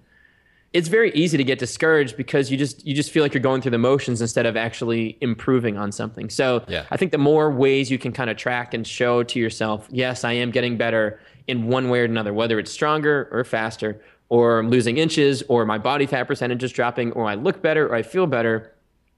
it's very easy to get discouraged because you just you just feel like you're going through the motions instead of actually improving on something. So Yeah. I think the more ways you can kind of track and show to yourself, yes, I am getting better in one way or another, whether it's stronger or faster, or I'm losing inches, or my body fat percentage is dropping, or I look better, or I feel better.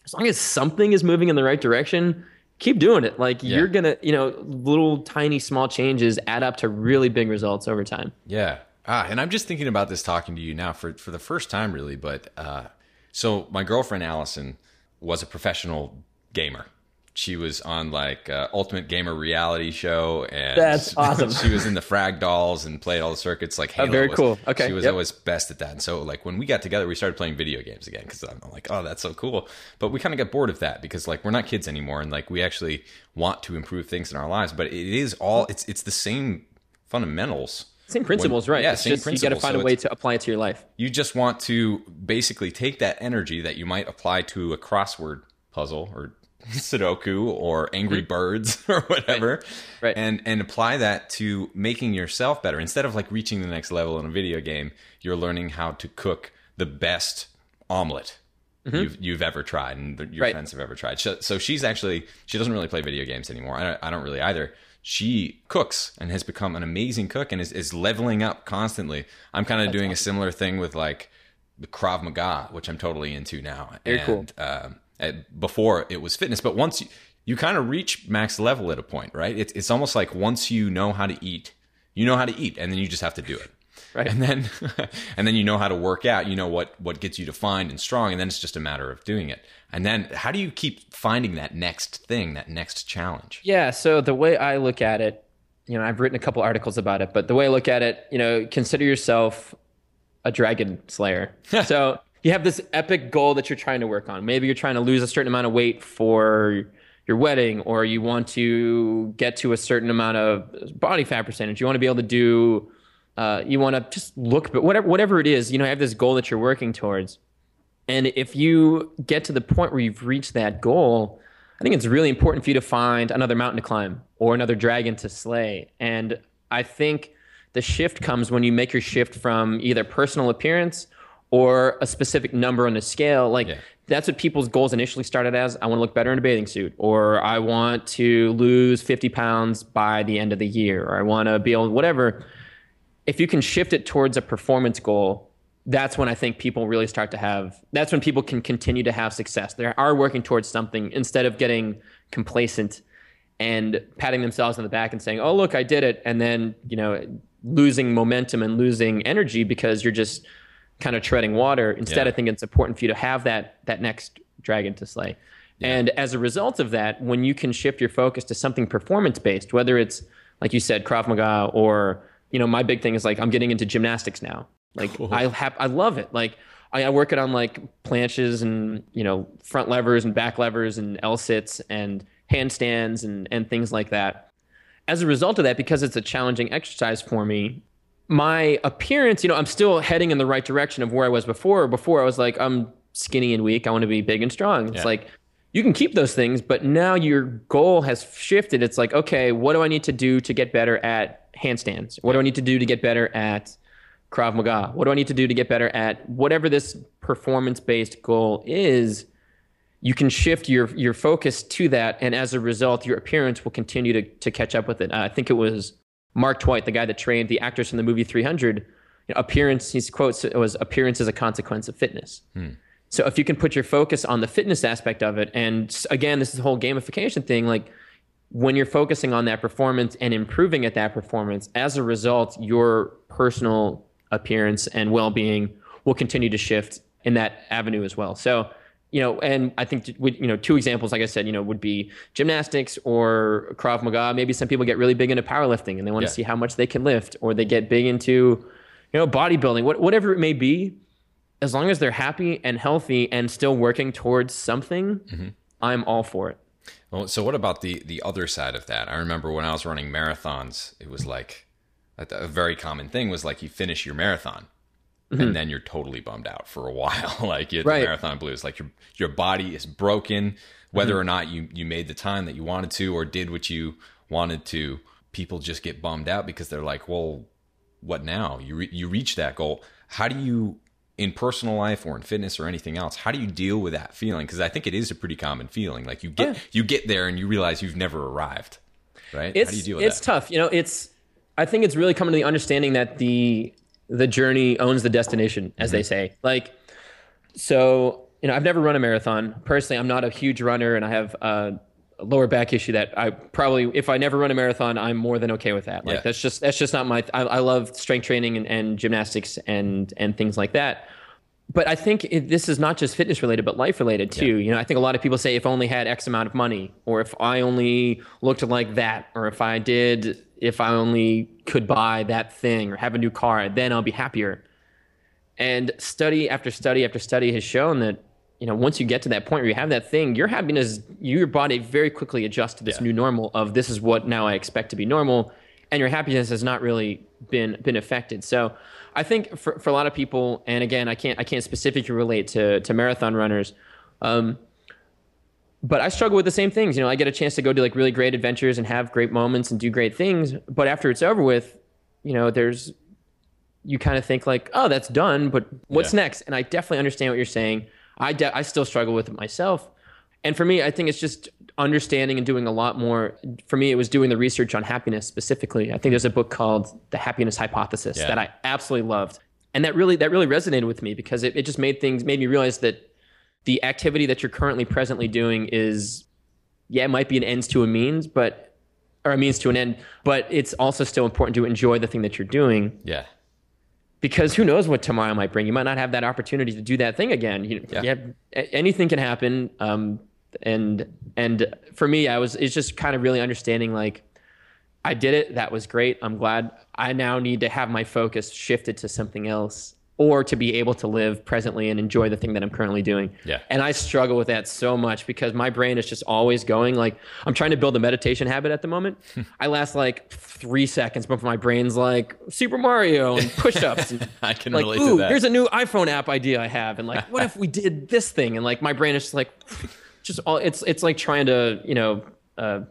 As long as something is moving in the right direction, keep doing it. Like Yeah. you're gonna, you know, little tiny small changes add up to really big results over time. Yeah. Ah, and I'm just thinking about this talking to you now for for the first time, really. But uh, so my girlfriend Allison was a professional gamer. She was on like uh, Ultimate Gamer reality show, and That's *laughs* awesome. she was in the Frag Dolls and played all the circuits. Like Halo very was- cool. Okay, she was yep. always best at that. And so like when we got together, we started playing video games again because I'm like, oh, that's so cool. But we kind of got bored of that because like we're not kids anymore, and like we actually want to improve things in our lives. But it is all it's it's the same fundamentals. Same principles, right? yeah, it's same just you got to find So a way to apply it to your life. you just want to basically take that energy that you might apply to a crossword puzzle or Sudoku or Angry Birds *laughs* or whatever, Mm-hmm. Right. and and apply that to making yourself better. Instead of like reaching the next level in a video game, you're learning how to cook the best omelet you've you've ever tried and your Mm-hmm. Right. friends have ever tried. So, so she's actually she doesn't really play video games anymore. I don't, I don't really either. She cooks and has become an amazing cook and is, is leveling up constantly. I'm kind of doing a similar thing with like the Krav Maga, which I'm totally into now. Very cool. and, Um, uh, before it was fitness, but once you, you kind of reach max level at a point, right? It's it's almost like once you know how to eat, you know how to eat, and then you just have to do it. Right. And then *laughs* and then you know how to work out, you know what what gets you defined and strong, and then it's just a matter of doing it. And then how do you keep finding that next thing, that next challenge? Yeah. So the way I look at it, you know, I've written a couple articles about it, but the way I look at it, you know, consider yourself a dragon slayer. *laughs* so you have this epic goal that you're trying to work on. Maybe you're trying to lose a certain amount of weight for your wedding, or you want to get to a certain amount of body fat percentage. You want to be able to do, uh, you want to just look, but whatever, whatever it is, you know, have this goal that you're working towards. And if you get to the point where you've reached that goal, I think it's really important for you to find another mountain to climb or another dragon to slay. And I think the shift comes when you make your shift from either personal appearance or a specific number on the scale. Like Yeah. that's what people's goals initially started as. I want to look better in a bathing suit, or I want to lose 50 pounds by the end of the year, or I want to be able, whatever. If you can shift it towards a performance goal, that's when I think people really start to have. That's when people can continue to have success. They are working towards something instead of getting complacent and patting themselves on the back and saying, "Oh, look, I did it," and then you know losing momentum and losing energy because you're just kind of treading water. Instead, Yeah. I think it's important for you to have that that next dragon to slay. And as a result of that, when you can shift your focus to something performance based, whether it's like you said, Krav Maga, or you know, my big thing is like I'm getting into gymnastics now. Like I have, I love it. Like I, I work it on like planches and you know front levers and back levers and L sits and handstands and and things like that. As a result of that, because it's a challenging exercise for me, my appearance, you know, I'm still heading in the right direction of where I was before. Before I was like, I'm skinny and weak. I want to be big and strong. It's Yeah. like you can keep those things, but now your goal has shifted. It's like, okay, what do I need to do to get better at handstands? What do I need to do to get better at Krav Maga? What do I need to do to get better at whatever this performance based goal is? You can shift your your focus to that, and as a result, your appearance will continue to to catch up with it. Uh, I think it was Mark Twight, the guy that trained the actors from the movie 300. You know, appearance, his quotes was appearance is a consequence of fitness. Hmm. So if you can put your focus on the fitness aspect of it, and again, this is the whole gamification thing, like when you're focusing on that performance and improving at that performance, as a result, your personal appearance and well-being will continue to shift in that avenue as well. So, you know, and I think you know two examples, like I said, you know, would be gymnastics or Krav Maga. Maybe some people get really big into powerlifting and they want yeah. to see how much they can lift, or they get big into, you know, bodybuilding, whatever it may be. As long as they're happy and healthy and still working towards something, mm-hmm. I'm all for it. Well, so what about the the other side of that? I remember when I was running marathons, it was like a, very common thing was like you finish your marathon mm-hmm. and then you're totally bummed out for a while. *laughs* like you right. the marathon blues, like your your body is broken, whether mm-hmm. or not you you made the time that you wanted to or did what you wanted to. People just get bummed out because they're like, well, what now? You re- you reach that goal. How do you in personal life or in fitness or anything else how do you deal with that feeling because i think it is a pretty common feeling like you get yeah. you get there and you realize you've never arrived right it's, how do you deal with it's that? tough you know it's i think it's really coming to the understanding that the the journey owns the destination as mm-hmm. they say like so you know i've never run a marathon personally i'm not a huge runner and i have uh lower back issue that I probably if I never run a marathon, I'm more than okay with that. Like yeah. that's just that's just not my. I, I love strength training and, and, gymnastics and and things like that. But I think it, this is not just fitness related, but life related too. Yeah. You know, I think a lot of people say if I only had X amount of money, or if I only looked like that, or if I did, if I only could buy that thing or have a new car, then I'll be happier. And study after study after study has shown that you know, once you get to that point where you have that thing, your happiness, your body very quickly adjusts to this yeah. new normal of this is what now I expect to be normal, and your happiness has not really been been affected. So, I think for, for a lot of people, and again, I can't I can't specifically relate to to marathon runners, um, but I struggle with the same things. You know, I get a chance to go to like really great adventures and have great moments and do great things, but after it's over with, you know, there's you kind of think like, oh, that's done, but what's yeah. next? And I definitely understand what you're saying I de- I still struggle with it myself. And for me, I think it's just understanding and doing a lot more. For me, it was doing the research on happiness specifically. I think there's a book called The Happiness Hypothesis yeah. that I absolutely loved. And that really that really resonated with me because it, it just made things made me realize that the activity that you're currently presently doing is yeah, it might be an ends to a means, but or a means to an end, but it's also still important to enjoy the thing that you're doing. Yeah because who knows what tomorrow might bring. You might not have that opportunity to do that thing again. You, yeah. Have, anything can happen. Um, and and for me, I was it's just kind of really understanding like I did it. That was great. I'm glad. I now need to have my focus shifted to something else or to be able to live presently and enjoy the thing that I'm currently doing. Yeah. And I struggle with that so much because my brain is just always going like I'm trying to build a meditation habit at the moment. *laughs* I last like three seconds before my brain's like Super Mario and push-ups. And *laughs* I can like, relate Ooh, to that. Here's a new iPhone app idea I have, and like, what if we did this thing? And like my brain is just like, just all it's it's like trying to you know. Uh,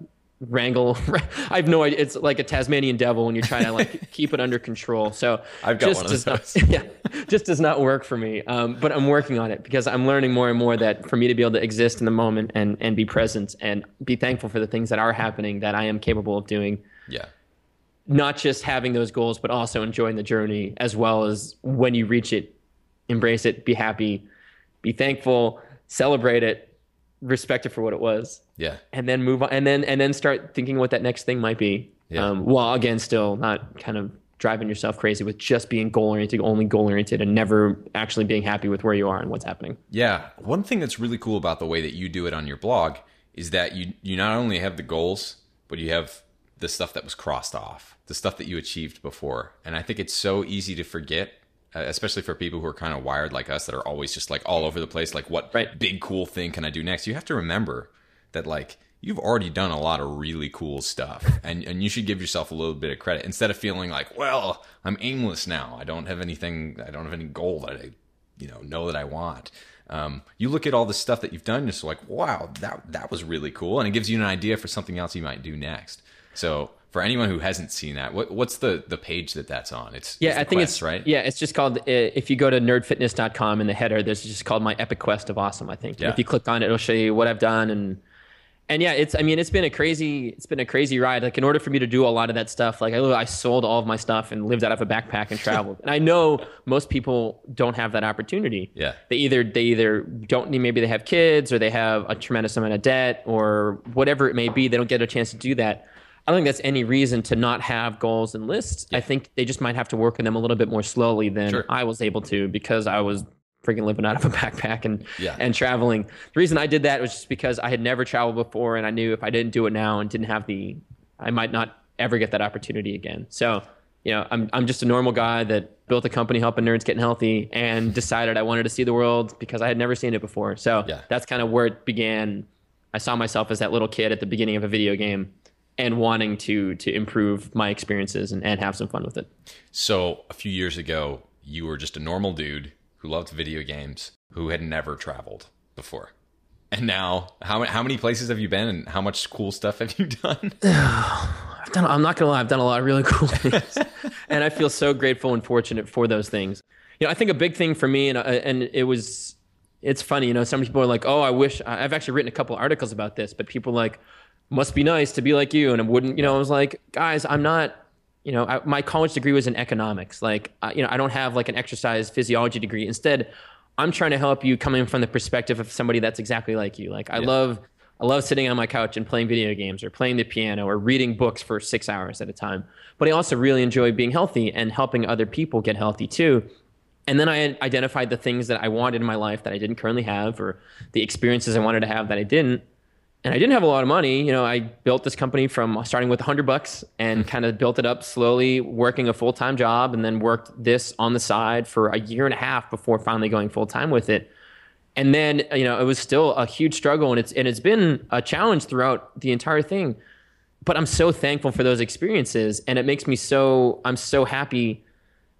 wrangle. *laughs* I have no idea. It's like a Tasmanian devil when you're trying to like *laughs* keep it under control. So I've got just one does those. Not, *laughs* yeah, just does not work for me. Um, but I'm working on it because I'm learning more and more that for me to be able to exist in the moment and and be present and be thankful for the things that are happening that I am capable of doing. Yeah. Not just having those goals, but also enjoying the journey as well as when you reach it, embrace it, be happy, be thankful, celebrate it, respect it for what it was. Yeah. And then move on and then and then start thinking what that next thing might be. Yeah. Um, while again still not kind of driving yourself crazy with just being goal oriented, only goal oriented, and never actually being happy with where you are and what's happening. Yeah. One thing that's really cool about the way that you do it on your blog is that you you not only have the goals, but you have the stuff that was crossed off, the stuff that you achieved before. And I think it's so easy to forget especially for people who are kind of wired like us that are always just like all over the place like what right. big cool thing can i do next? You have to remember that like you've already done a lot of really cool stuff and and you should give yourself a little bit of credit. Instead of feeling like well i'm aimless now. I don't have anything i don't have any goal that i you know know that i want. Um, you look at all the stuff that you've done just like wow that that was really cool and it gives you an idea for something else you might do next. So for anyone who hasn't seen that, what, what's the the page that that's on? It's yeah, it's I think quest, it's right. Yeah, it's just called. Uh, if you go to nerdfitness.com in the header, there's just called my epic quest of awesome. I think. Yeah. If you click on it, it'll show you what I've done and and yeah, it's I mean it's been a crazy it's been a crazy ride. Like in order for me to do a lot of that stuff, like I I sold all of my stuff and lived out of a backpack and traveled. *laughs* and I know most people don't have that opportunity. Yeah. They either they either don't need maybe they have kids or they have a tremendous amount of debt or whatever it may be. They don't get a chance to do that. I don't think that's any reason to not have goals and lists. I think they just might have to work on them a little bit more slowly than Sure. I was able to because I was freaking living out of a *laughs* backpack and Yeah. and traveling. The reason I did that was just because I had never traveled before and I knew if I didn't do it now and didn't have the I might not ever get that opportunity again. So, you know, I'm I'm just a normal guy that built a company helping nerds getting healthy and decided I wanted to see the world because I had never seen it before. So Yeah. that's kind of where it began. I saw myself as that little kid at the beginning of a video game and wanting to to improve my experiences and, and have some fun with it. So a few years ago, you were just a normal dude who loved video games, who had never traveled before. And now, how many how many places have you been, and how much cool stuff have you *laughs* done? *sighs* I've done. I'm not gonna lie. I've done a lot of really cool *laughs* things, and I feel so grateful and fortunate for those things. You know, I think a big thing for me, and uh, and it was, it's funny. You know, some people are like, "Oh, I wish." I've actually written a couple articles about this, but people are like, "Must be nice to be like you," and it wouldn't. You know, I was like, guys, I'm not. You know, I, my college degree was in economics. Like, I, you know, I don't have like an exercise physiology degree. Instead, I'm trying to help you coming from the perspective of somebody that's exactly like you. Like, I love I love sitting on my couch and playing video games or playing the piano or reading books for six hours at a time. But I also really enjoy being healthy and helping other people get healthy too. And then I identified the things that I wanted in my life that I didn't currently have or the experiences I wanted to have that I didn't. And I didn't have a lot of money. You know, I built this company from starting with 100 bucks and mm. kind of built it up slowly, working a full time job, and then worked this on the side for a year and a half before finally going full time with it. And then you know it was still a huge struggle and it's and it's been a challenge throughout the entire thing. But i'm so thankful for those experiences and it makes me so i'm so happy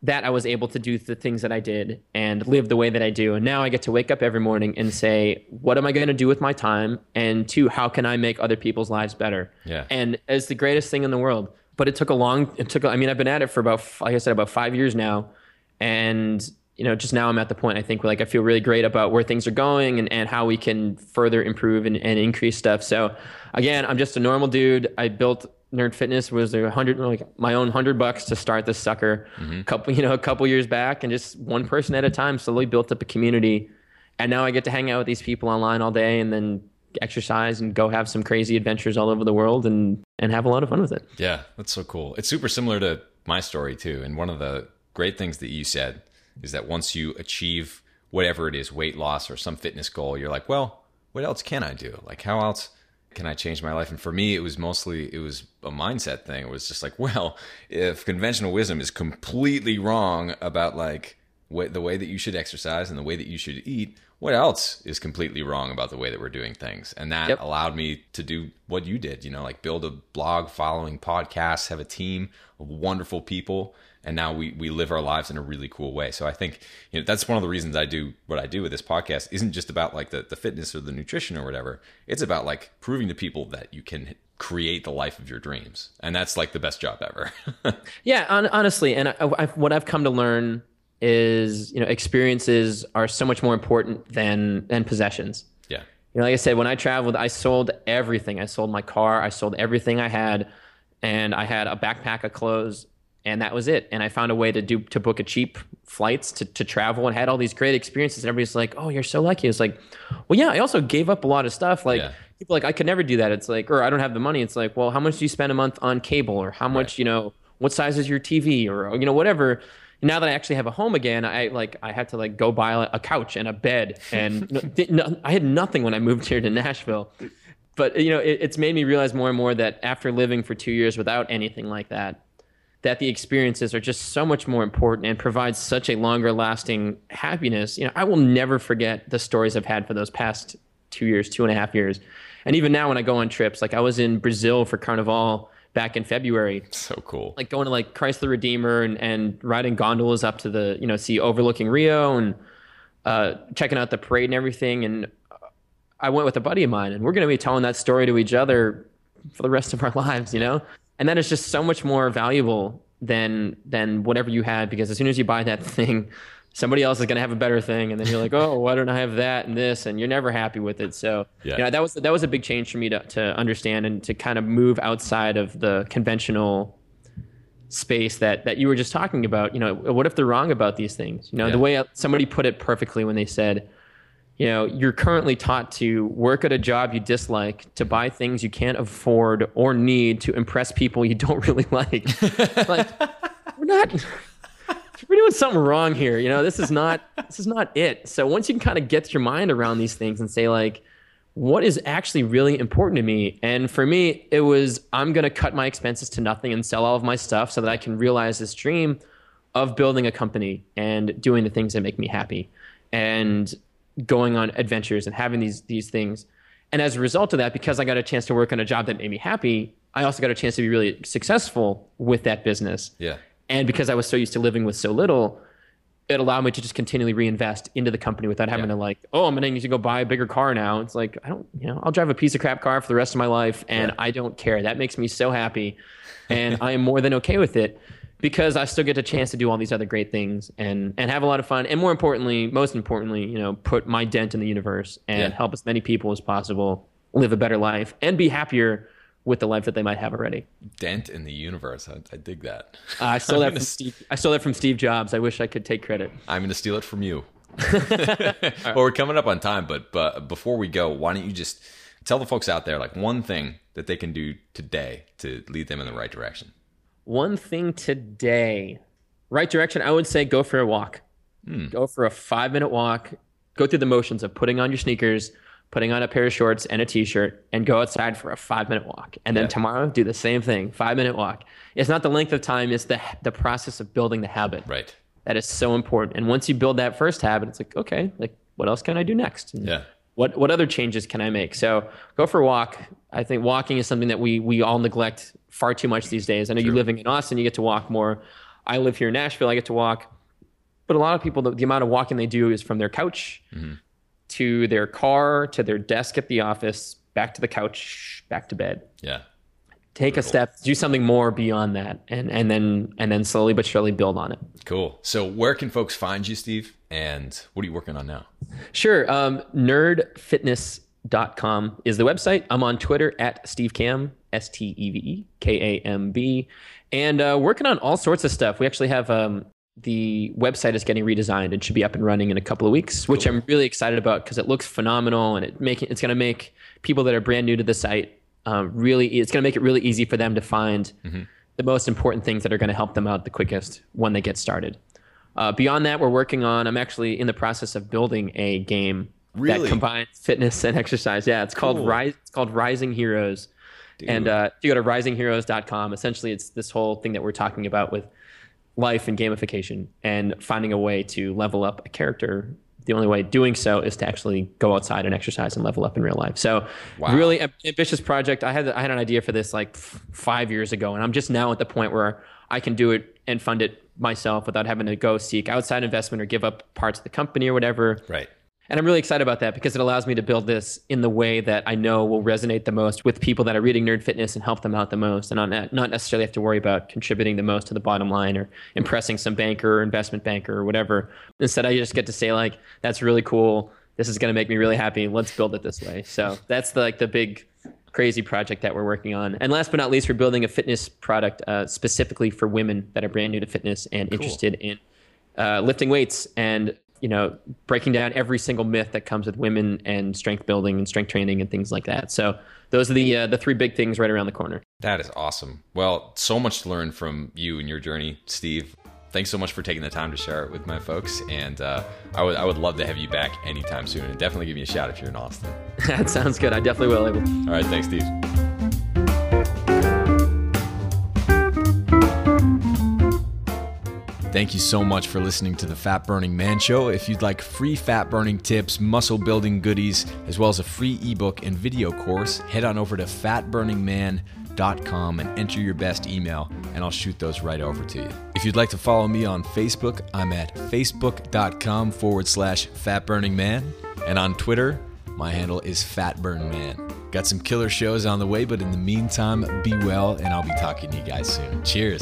that i was able to do the things that i did and live the way that i do. And now i get to wake up every morning and say what am i going to do with my time? And two how can i make other people's lives better? Yeah. and it's the greatest thing in the world. But it took a long it took i mean i've been at it for about like i said about five years now. And you know just now i'm at the point i think where like i feel really great about where things are going and, and how we can further improve and, and increase stuff. So again i'm just a normal dude. I built nerd fitness was a hundred like my own hundred bucks to start this sucker a couple you know a couple years back and just one person at a time slowly built up a community and now i get to hang out with these people online all day and then exercise and go have some crazy adventures all over the world and and have a lot of fun with it Yeah, that's so cool. It's super similar to my story too. And one of the great things that you said is that once you achieve whatever it is, weight loss or some fitness goal, you're like, well, what else can I do? Like, how else can I change my life? And for me, it was mostly it was a mindset thing. It was just like, *laughs* well, if conventional wisdom is completely wrong about like what, the way that you should exercise and the way that you should eat, what else is completely wrong about the way that we're doing things? And that Yep. allowed me to do what you did, you know, like build a blog following podcasts, have a team of wonderful people. And now we, we live our lives in a really cool way. So I think, you know, that's one of the reasons I do what I do with this podcast isn't just about like the, the fitness or the nutrition or whatever. It's about like proving to people that you can create the life of your dreams. And that's like the best job ever. *laughs* Yeah, on, honestly, and I, I, what I've come to learn is, you know, experiences are so much more important than than possessions. yeah. You know, like I said, when I traveled, I sold everything. I sold my car, I sold everything I had, and I had a backpack of clothes, and that was it. And I found a way to do to book a cheap flights to, to travel and had all these great experiences. And everybody's like, "Oh, you're so lucky." It's like, well, yeah. I also gave up a lot of stuff. Like Yeah. people are like, I could never do that. It's like, or I don't have the money. It's like, well, how much do you spend a month on cable, or how much, you know, what size is your TV, or you know, whatever. Now that I actually have a home again, I like I had to like go buy a couch and a bed, and *laughs* no, did- no, I had nothing when I moved here to Nashville. But you know, it, it's made me realize more and more that after living for two years without anything like that, that the experiences are just so much more important and provide such a longer lasting happiness. You know, I will never forget the stories I've had for those past two years, two and a half years. And even now when I go on trips, like I was in Brazil for Carnival back in February, So cool. like going to like Christ the Redeemer and, and riding gondolas up to the, you know, see overlooking Rio and uh, checking out the parade and everything. And I went with a buddy of mine and we're going to be telling that story to each other for the rest of our *laughs* lives, you know? And that is just so much more valuable than, than whatever you had because as soon as you buy that *laughs* thing, somebody else is going to have a better thing and then you're like oh why don't i have that and this and you're never happy with it so Yeah. you know, that was that was a big change for me to, to understand and to kind of move outside of the conventional space that that you were just talking about you know what if they're wrong about these things you know Yeah. the way somebody put it perfectly when they said you know you're currently taught to work at a job you dislike to buy things you can't afford or need to impress people you don't *laughs* really like. Like we're not we're doing something wrong here you know? This is not this is not it. So once you can kind of get your mind around these things and say like what is actually really important to me? And for me it was i'm going to cut my expenses to nothing and sell all of my stuff so that i can realize this dream of building a company and doing the things that make me happy. And going on adventures and having these these things and as a result of that because i got a chance to work on a job that made me happy i also got a chance to be really successful with that business Yeah. and because I was so used to living with so little, it allowed me to just continually reinvest into the company without having Yeah. to like, oh, I'm going to need to go buy a bigger car now. It's like, I don't, you know, I'll drive a piece of crap car for the rest of my life and I don't care. That makes me so happy. And I am more than okay with it because I still get a chance to do all these other great things and, and have a lot of fun. And more importantly, most importantly, you know, put my dent in the universe and Yeah. help as many people as possible live a better life and be happier with the life that they might have already. Dent in the universe. I, I dig that. Uh, I stole *laughs* that from gonna- Steve. I stole that from Steve Jobs. I wish I could take credit. I'm going to steal it from you. *laughs* well, we're coming up on time, but but before we go, why don't you just tell the folks out there like one thing that they can do today to lead them in the right direction? One thing today, right direction. I would say go for a walk. Hmm. Go for a five minute walk. Go through the motions of putting on your sneakers, putting on a pair of shorts and a t-shirt, and go outside for a five minute walk. And then Yeah. tomorrow, do the same thing. Five minute walk. It's not the length of time; it's the the process of building the habit. Right. That is so important. And once you build that first habit, it's like, okay, like what else can I do next? And Yeah. What what other changes can I make? So go for a walk. I think walking is something that we we all neglect far too much these days. I know you're living in Austin, you get to walk more. I live here in Nashville, I get to walk. But a lot of people, the, the amount of walking they do is from their couch mm-hmm. to their car to their desk at the office, back to the couch, back to bed Yeah. Take a step do something more beyond that and and then and then slowly but surely build on it. Cool. So where can folks find you, Steve? And what are you working on now? sure. Um, nerdfitness.com is the website. I'm on twitter at steve kamb s-t-e-v-e k-a-m-b and uh, working on all sorts of stuff. We actually have um, the website is getting redesigned. And should be up and running in a couple of weeks which i'm really excited about because it looks phenomenal and it making it's going to make people that are brand new to the site um, really it's going to make it really easy for them to find the most important things that are going to help them out the quickest when they get started. Uh, beyond that, we're working on. I'm actually in the process of building a game Really? that combines fitness and exercise. Yeah, it's called Cool. Rise. It's called Rising Heroes. And uh, if you go to risingheroes.com, essentially it's this whole thing that we're talking about with life and gamification and finding a way to level up a character. The only way doing so is to actually go outside and exercise and level up in real life. So, Wow. really ambitious project. I had I had an idea for this like five years ago, and I'm just now at the point where I can do it and fund it myself without having to go seek outside investment or give up parts of the company or whatever. Right. And I'm really excited about that because it allows me to build this in the way that I know will resonate the most with people that are reading Nerd Fitness and help them out the most, and not not necessarily have to worry about contributing the most to the bottom line or impressing some banker or investment banker or whatever. Instead, I just get to say like, "That's really cool. This is going to make me really happy. Let's build it this way." So that's the, like the big crazy project that we're working on. And last but not least, we're building a fitness product uh, specifically for women that are brand new to fitness and interested in uh, lifting weights and you know breaking down every single myth that comes with women and strength building and strength training and things like that. So those are the uh, the three big things right around the corner. That is awesome. Well, so much to learn from you and your journey, Steve. Thanks so much for taking the time to share it with my folks. And uh, I would I would love to have you back anytime soon. And definitely give me a shout if you're in Austin. *laughs* that sounds good. I definitely will. All right. Thanks, Steve. Thank you so much for listening to the Fat Burning Man Show. If you'd like free fat burning tips, muscle building goodies, as well as a free ebook and video course, head on over to fatburningman.com and enter your best email, and I'll shoot those right over to you. If you'd like to follow me on Facebook, I'm at facebook.com forward slash fatburningman, and on Twitter, my handle is fatburnman. Got some killer shows on the way, but in the meantime, be well, and I'll be talking to you guys soon. Cheers.